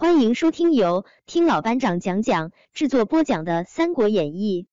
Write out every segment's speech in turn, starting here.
欢迎收听由听老班长讲讲制作播讲的《三国演义》。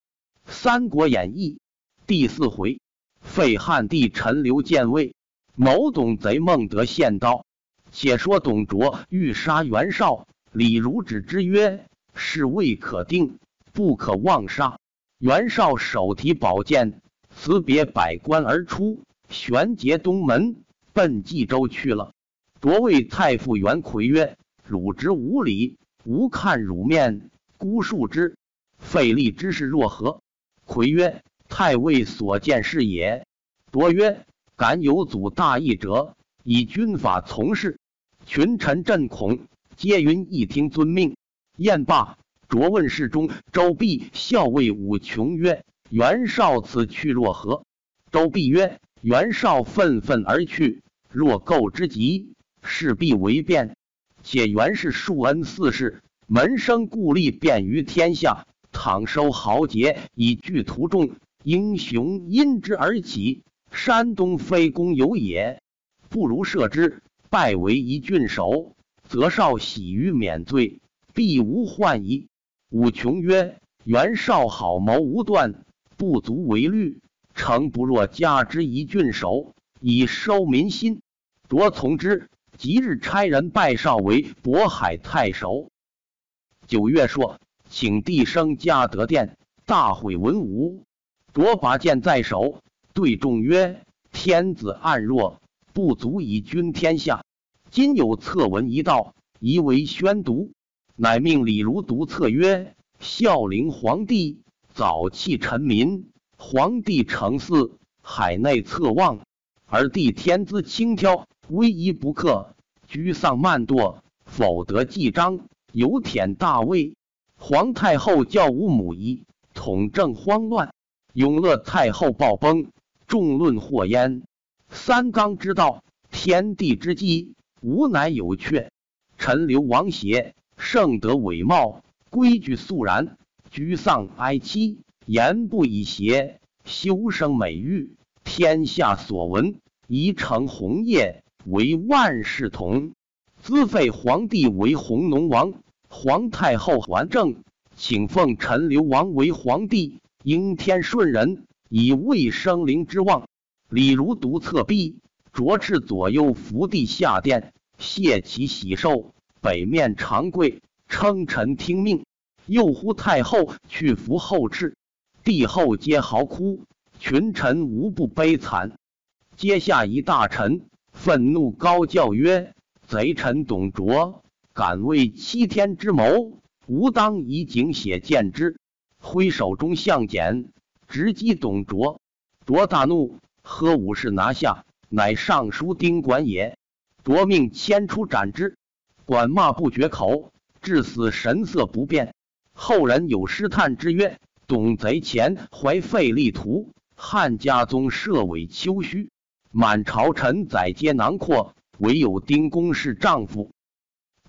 《三国演义》第四回，废汉帝陈留建魏，谋董贼孟德献刀。且说董卓欲杀袁绍，李儒止之曰：“事未可定，不可妄杀。”袁绍手提宝剑，辞别百官而出，旋结东门，奔冀州去了。卓谓太傅袁奎曰：“汝之无礼，吾看汝面，孤恕之。费力之事若何？”奎曰：“太尉所见是也。”卓曰：“敢有阻大义者，以军法从事。”群臣震恐，皆云一听遵命。宴罢，卓问侍中周必、校尉武琼曰：“袁绍此去若何？”周必曰：“袁绍愤愤而去，若构之急，势必为变。且袁氏庶恩四世，门生故吏遍于天下，倘收豪杰以聚图众，英雄因之而起。山东非公有也，不如赦之。”拜为一郡守，则少喜于免罪，必无患矣。武琼曰：“袁绍好谋无断，不足为虑。诚不若加之一郡守，以收民心。”卓从之，即日差人拜绍为渤海太守。九月朔，请帝升嘉德殿，大会文武。卓拔剑在手，对众曰：“天子暗弱。”不足以君天下。今有策文一道，宜为宣读。乃命李儒读策曰：“孝陵皇帝早弃臣民，皇帝承嗣，海内侧望，而帝天资轻佻，威仪不克，居丧慢惰，否得继章，有舔大位。皇太后教吾母仪，统政慌乱，永乐太后暴崩，众论祸焉。”三纲之道，天地之基，吾乃有阙。陈留王邪，圣德伟貌，规矩肃然，居丧哀戚，言不以邪，修生美玉，天下所闻，宜成鸿业，为万世同。资废皇帝为弘农王，皇太后还政，请奉陈留王为皇帝，应天顺人，以卫生灵之望。李儒独侧壁，着赤左右伏地下殿，谢其喜寿。北面长跪，称臣听命。又呼太后去扶后赤，帝后皆嚎哭，群臣无不悲惨。阶下一大臣愤怒高叫曰：“贼臣董卓，敢为七天之谋，吾当以警血见之！”挥手中相简，直击董卓。卓大怒。喝武士拿下，乃尚书丁管也。夺命牵出斩之，管骂不绝口，至死神色不变。后人有诗叹之曰：“董贼前怀废立图，汉家宗设伪丘墟。满朝臣宰皆囊括，唯有丁公是丈夫。”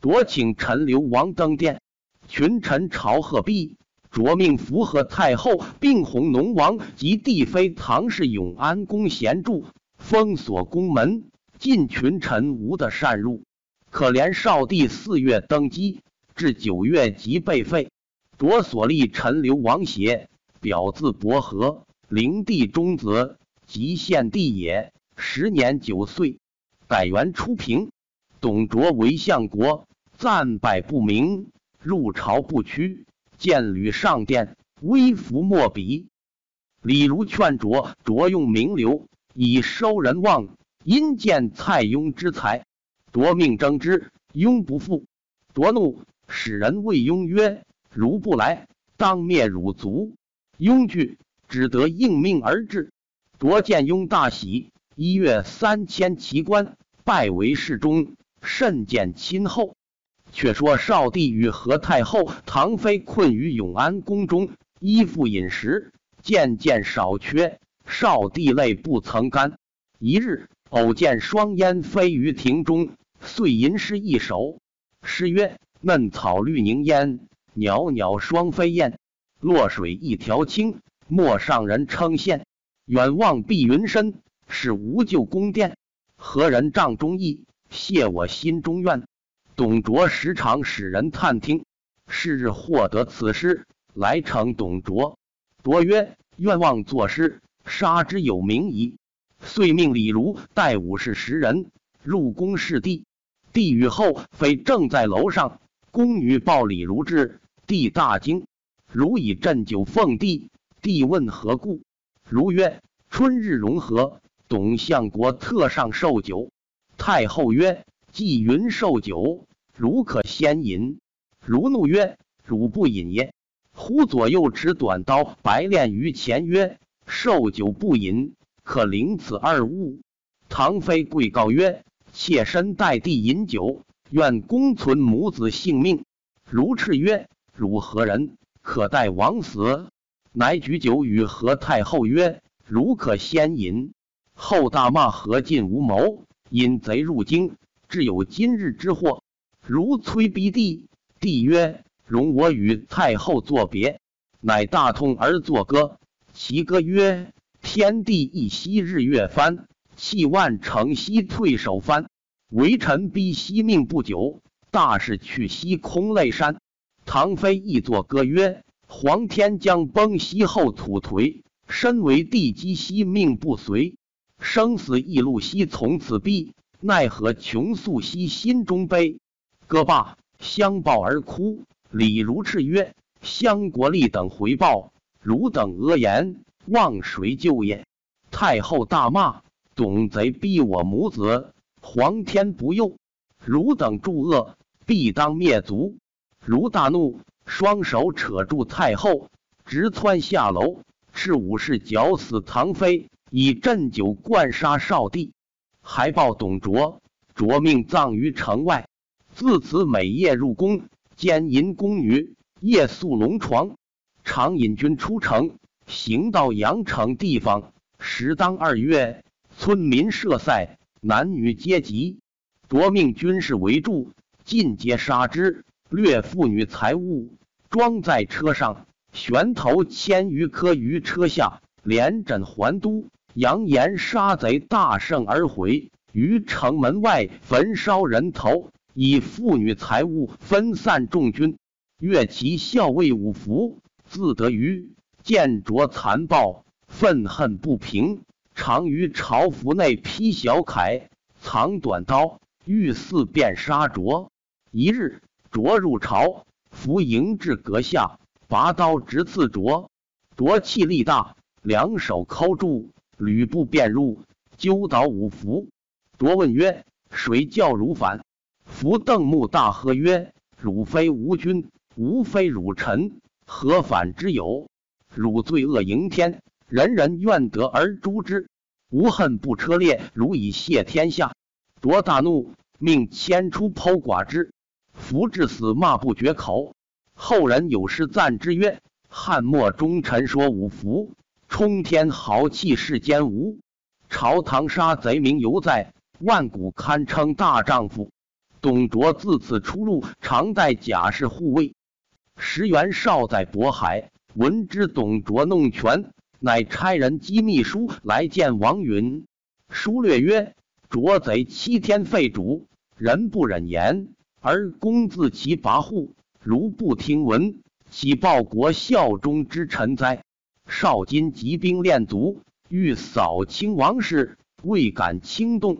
酌请陈留王登殿，群臣朝贺毕。着命符合太后，并弘农王及帝妃唐氏永安宫闲住，封锁宫门，禁群臣无得擅入。可怜少帝四月登基，至九月即被废。着所立陈留王协，表字伯和，灵帝中则，即献帝也。时年九岁。改元初平，董卓为相国，战败不明，入朝不趋。见吕上殿，微服莫比。李儒劝卓，卓用名流以收人望。因见蔡邕之才，卓命征之，邕不复。卓怒，使人谓邕曰：“如不来，当灭汝族。”邕惧，只得应命而至。卓见邕大喜，一月三千奇官，拜为侍中，甚见亲厚。却说少帝与何太后、唐妃困于永安宫中，衣服饮食渐渐少缺，少帝泪不曾干。一日，偶见双燕飞于庭中，遂吟诗一首。诗曰：“嫩草绿凝烟，袅袅双飞燕。落水一条青，陌上人称羡。远望碧云深，是无咎宫殿。何人帐中意，谢我心中怨。”董卓时常使人探听。是日获得此诗，来呈董卓。卓曰：“愿望作诗，杀之有名矣。”遂命李儒带武士十人入宫视帝。帝与后妃正在楼上，宫女报李儒至，帝大惊。如以鸩酒奉帝。帝问何故？如曰：“春日融合，董相国特上寿酒。”太后曰：“既云寿酒，如可先饮。”如怒曰：“汝不饮也！”忽左右持短刀，白练于前曰：“寿酒不饮，可领此二物。”唐妃跪告曰：“妾身代帝饮酒，愿公存母子性命。”如斥曰：“汝何人？可待王死？”乃举酒与何太后曰：“汝可先饮。”后大骂何进无谋，引贼入京，致有今日之祸。如催逼帝。帝曰：“容我与太后作别。”乃大痛而作歌。其歌曰：“天地一夕日月翻，气万乘兮退守藩。微臣逼兮命不久，大事去兮空泪山。”唐妃亦作歌曰：“皇天将崩兮后土颓，身为地基兮命不随。生死易路兮从此避，奈何穷诉兮心中悲。”歌罢。相抱而哭。李如斥曰：“相国立等回报，汝等阿言，望谁救也？”太后大骂：“董贼逼我母子，皇天不佑，汝等助恶，必当灭族！”如大怒，双手扯住太后，直窜下楼，斥武士绞死唐飞，以鸩酒灌杀少帝，还报董卓，卓命葬于城外。自此每夜入宫，奸淫宫女，夜宿龙床。常引军出城，行到阳城地方，时当二月，村民设赛，男女皆集。卓命军士围住，尽皆杀之，掠妇女财物，装在车上，悬头千余颗于车下，连枕还都，扬言杀贼大胜而回。于城门外焚烧人头。以妇女财物分散众军，越其校尉五服，自得于见卓残暴，愤恨不平，常于朝服内披小铠，藏短刀，欲四便杀卓。一日，卓入朝，伏迎至阁下，拔刀直刺卓。卓气力大，两手扣住，吕布便入，揪倒五服。卓问曰：“谁教汝反？”伏瞪目大喝曰：“汝非吾君，吾非汝臣，何反之有？汝罪恶盈天，人人愿得而诛之。吾恨不车裂，汝以谢天下。”卓大怒，命牵出剖剐之。福至死骂不绝口。后人有诗赞之曰：“汉末忠臣说五福，冲天豪气世间无。朝堂杀贼名犹在，万古堪称大丈夫。”董卓自此出入，常带甲士护卫。石元绍在渤海，闻知董卓弄权，乃差人机密书来见王允。书略曰：“卓贼欺天废主，人不忍言，而公自其跋扈，如不听闻，岂报国效忠之臣哉？”少金集兵练卒，欲扫清王室，未敢轻动。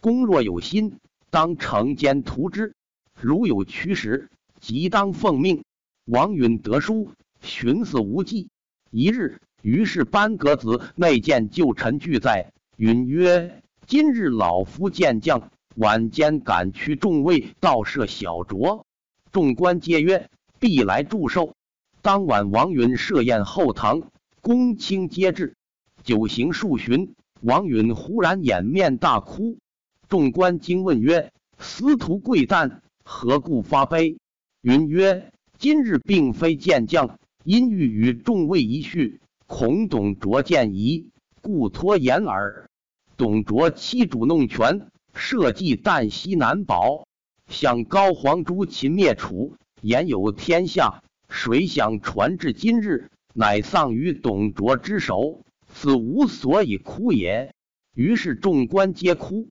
公若有心。当惩奸图之，如有驱使，即当奉命。王允得书，寻思无计。一日，于是班革子内见旧臣俱在。允曰：“今日老夫见将，晚间赶去众位到设小酌。”众官皆曰：“必来祝寿。”当晚，王允设宴后堂，公卿皆至。酒行数巡，王允忽然掩面大哭。众官惊问曰：“司徒贵旦何故发悲？”云曰：“今日并非见将，因欲与众位一叙，恐董卓见疑，故拖延耳。董卓欺主弄权，社稷旦夕难保。想高皇诛秦灭楚，言有天下。谁想传至今日，乃丧于董卓之手，此无所以哭也。”于是众官皆哭。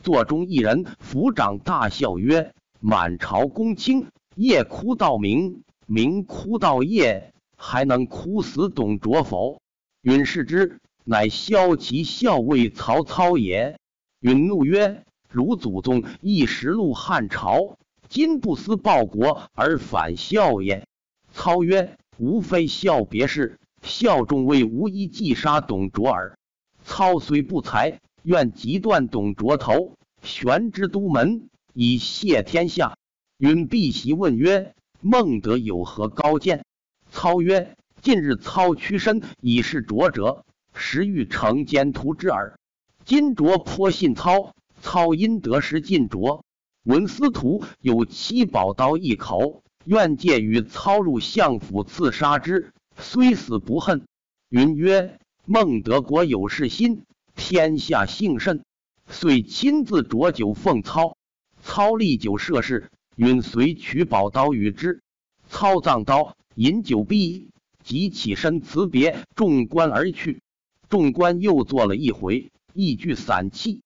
座中一人抚掌大笑曰：“满朝公卿，夜哭到明，明哭到夜，还能哭死董卓否？允视之，乃骁骑校尉曹操也。允怒曰：“汝祖宗一时入汉朝，今不思报国而反孝也。”操曰：“无非孝别事，孝仲为无一计杀董卓耳。操虽不才，愿即断董卓头，悬之都门，以谢天下。”允必席问曰：“孟德有何高见？”操曰：近日操屈身以示卓者，实欲成奸图之耳。今卓颇信操，操因得失尽卓。闻司徒有七宝刀一口，愿借与操入相府刺杀之，虽死不恨。云曰：孟德国有事心，天下幸甚，遂亲自酌酒奉操。操立酒设事，允随取宝刀与之。操葬刀，饮酒毕。即起身辞别众官而去，众官又坐了一回，一具散气。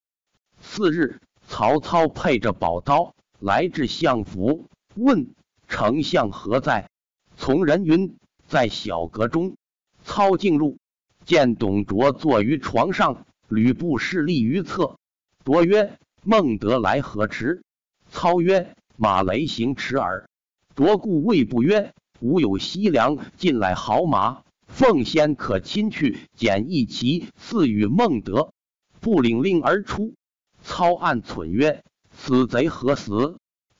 次日，曹操配着宝刀来至相府，问丞相何在？从人云在小阁中。操进入，见董卓坐于床上，吕布侍立于侧。卓曰：“孟德来何迟？”操曰：“马雷行迟耳。”卓故谓不曰。吾有西凉进来好马，奉先可亲去捡一骑，赐与孟德。不领令而出。操暗忖曰：“此贼何死？”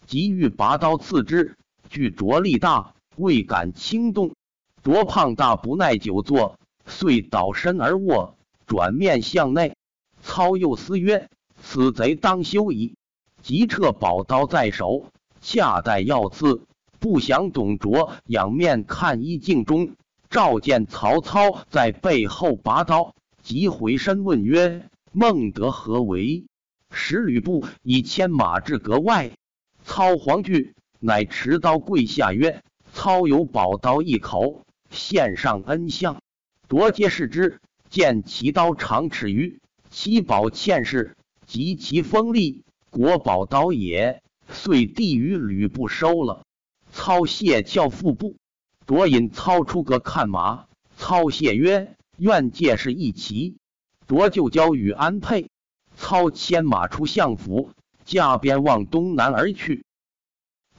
急欲拔刀刺之，惧卓力大，未敢轻动。卓胖大不耐久坐，遂倒身而卧，转面向内。操又思曰：“此贼当休矣。”即撤宝刀在手，恰待要刺。不想董卓仰面看衣镜中，照见曹操在背后拔刀，即回身问曰：“孟德何为？”使吕布以牵马至阁外。操惶惧，乃持刀跪下曰：“操有宝刀一口，献上恩相。”卓皆视之，见其刀长尺余，其宝欠世，极其锋利，国宝刀也，遂递与吕布收了。操谢翘腹部，卓引操出阁看马。操谢曰：“愿借是一骑。”卓就交与安沛。操牵马出相府，驾鞭往东南而去。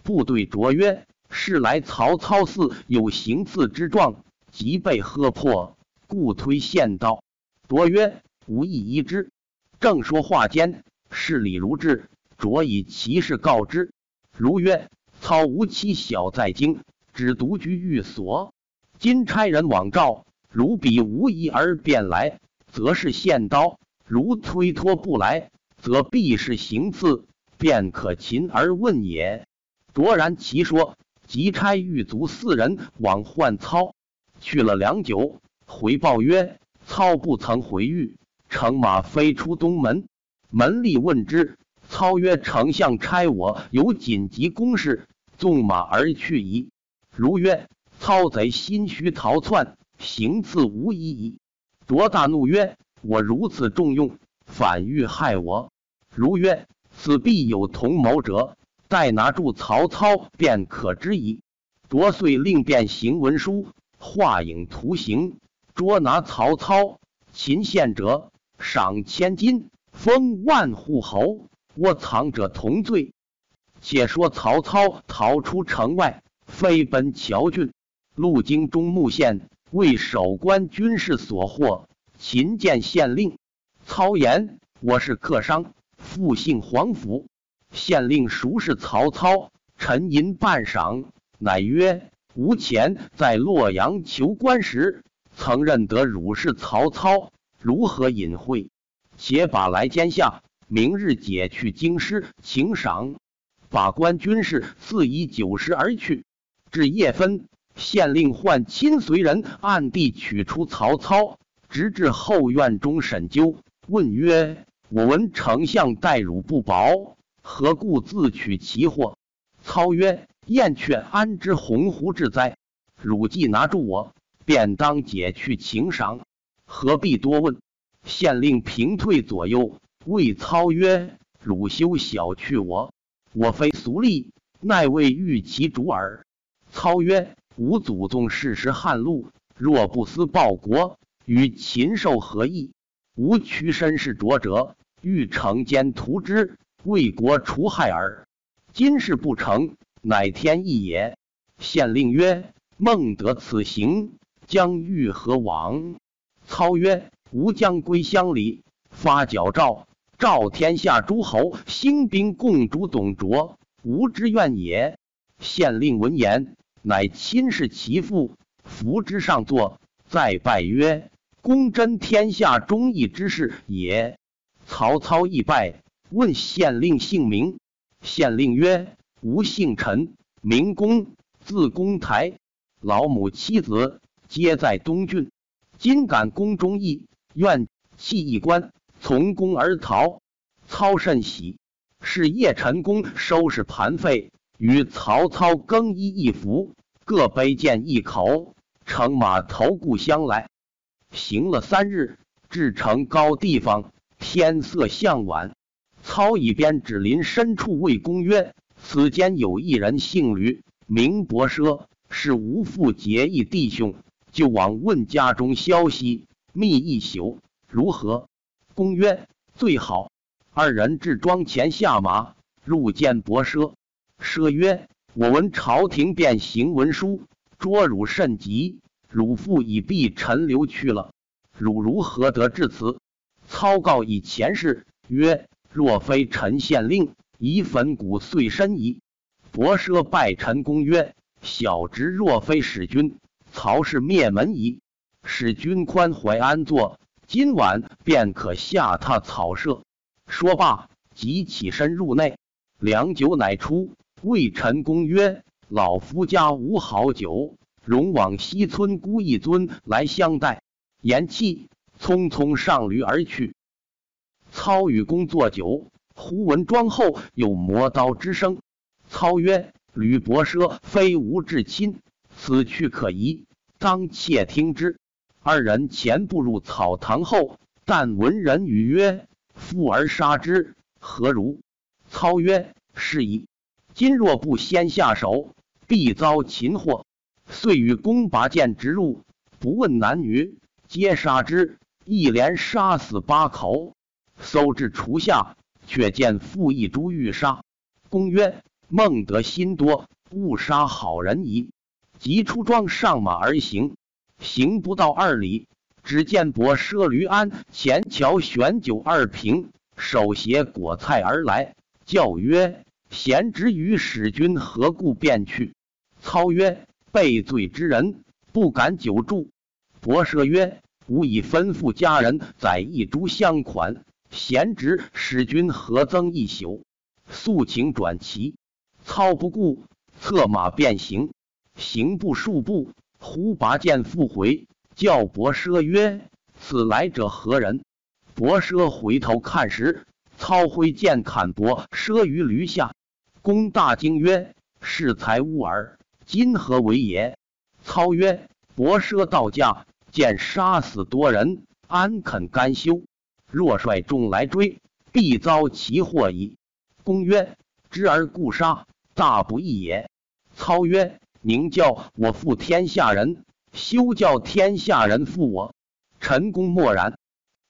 部对卓曰：“是来曹操似有行刺之状，即被喝破，故推献道。”卓曰：“无意疑之。”正说话间，是李如至，卓以其事告之。如曰。操无妻小在京，只独居寓所。今差人往召，如彼无疑而便来，则是献刀；如推脱不来，则必是行刺，便可擒而问也。卓然其说，即差狱卒四人往唤操。去了良久，回报曰：操不曾回狱，乘马飞出东门。门吏问之。操曰：“丞相差我有紧急公事，纵马而去矣。”如曰：“操贼心虚逃窜，行刺无疑矣。”卓大怒曰：“我如此重用，反欲害我。”如曰：“此必有同谋者，待拿住曹操，便可知矣。”卓遂令变行文书，画影图形，捉拿曹操。擒献者，赏千金，封万户侯。窝藏者同罪。且说曹操逃出城外，飞奔谯郡，路经中牟县，为守关军士所获。秦见县令，操言：“我是客商，复姓黄甫。”县令熟视曹操，沉吟半晌，乃曰：“吾前在洛阳求官时，曾认得汝是曹操，如何隐晦？且把来监下。”明日解去京师，请赏。把官军士赐以酒食而去。至夜分，县令唤亲随人暗地取出曹操，直至后院中审究。问曰：“我闻丞相待汝不薄，何故自取其祸？”操曰：“燕雀安知鸿鹄之哉？汝既拿住我，便当解去请赏，何必多问？”县令平退左右。谓操曰：“汝休小觑我。我非俗吏，奈为欲其主耳。操曰：吾祖宗世时汉禄，若不思报国，与禽兽何异？吾屈身是浊者，欲惩奸图之，为国除害耳。今事不成，乃天意也。县令曰：孟德此行，将欲何往？操曰：吾将归乡里，发矫诏，召天下诸侯兴兵共诛董卓，吾之愿也。县令闻言。乃亲视其父，扶之上座，再拜曰：“公真天下忠义之士也。”曹操亦拜，问县令姓名。县令曰：“吾姓陈，名公，字公台。老母妻子皆在东郡，今感公忠义，愿弃一官，从公而逃。”操甚喜，是夜陈公收拾盘费。与曹操更衣一服，各背剑一口，乘马投故乡来。行了三日，至城高地方，天色向晚。操以鞭指林深处，谓公曰：“此间有一人，姓吕，名伯奢，是吴父结义弟兄，就往问家中消息，密一宿，如何？”公曰：“最好。”二人至庄前下马，入见伯奢。奢曰：“我闻朝廷便行文书，捉汝甚急，汝父已避陈留去了，汝如何得至此？”操告以前事，曰：“若非陈县令，已粉骨碎身矣。”伯奢拜陈公曰：“小侄若非使君，曹氏灭门矣。使君宽怀安坐，今晚便可下榻草舍。”说罢，即起身入内，良久乃出。谓陈公曰：“老夫家无好酒，容往西村孤一尊来相待。”言讫，匆匆上驴而去。操与公作酒，忽闻庄后有磨刀之声。操曰：“吕伯奢非吾至亲，此去可疑，当窃听之。”二人前步入草堂后，但闻人语曰：“父而杀之，何如？”操曰：“是矣。”今若不先下手，必遭擒获。遂与公拔剑直入，不问男女，皆杀之。一连杀死八口，搜至厨下，却见负一株玉杀。公曰：“孟德心多，误杀好人矣。”即出庄上马而行，行不到二里，只见伯奢驴鞍前桥悬酒二瓶，手携果菜而来，叫曰。贤侄与使君何故便去？操曰：“被罪之人不敢久住。”伯奢曰：“吾已吩咐家人宰一株香款，贤侄使君何增一宿？素请转骑。”操不顾，策马便行。行不数步，忽拔剑复回，叫伯奢曰：“此来者何人？”伯奢回头看时，操挥剑砍伯奢于驴下。公大惊曰：“是才乌耳！今何为也？”操曰：“伯奢到家，见杀死多人，安肯甘休？若率众来追，必遭其祸矣。”公曰：“知而故杀，大不义也。”操曰：“宁叫我负天下人，休叫天下人负我。”陈公默然。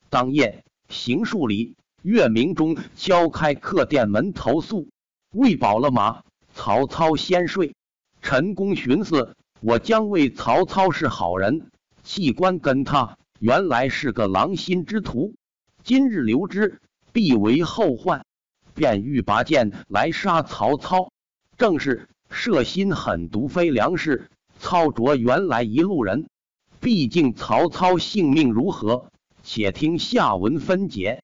当夜行数里，月明中敲开客店门，投宿。喂饱了马，曹操先睡。陈宫寻思：我将为曹操是好人，弃官跟他，原来是个狼心之徒。今日留之，必为后患。便欲拔剑来杀曹操。正是设心狠毒，非良士。操卓原来一路人。毕竟曹操性命如何？且听下文分解。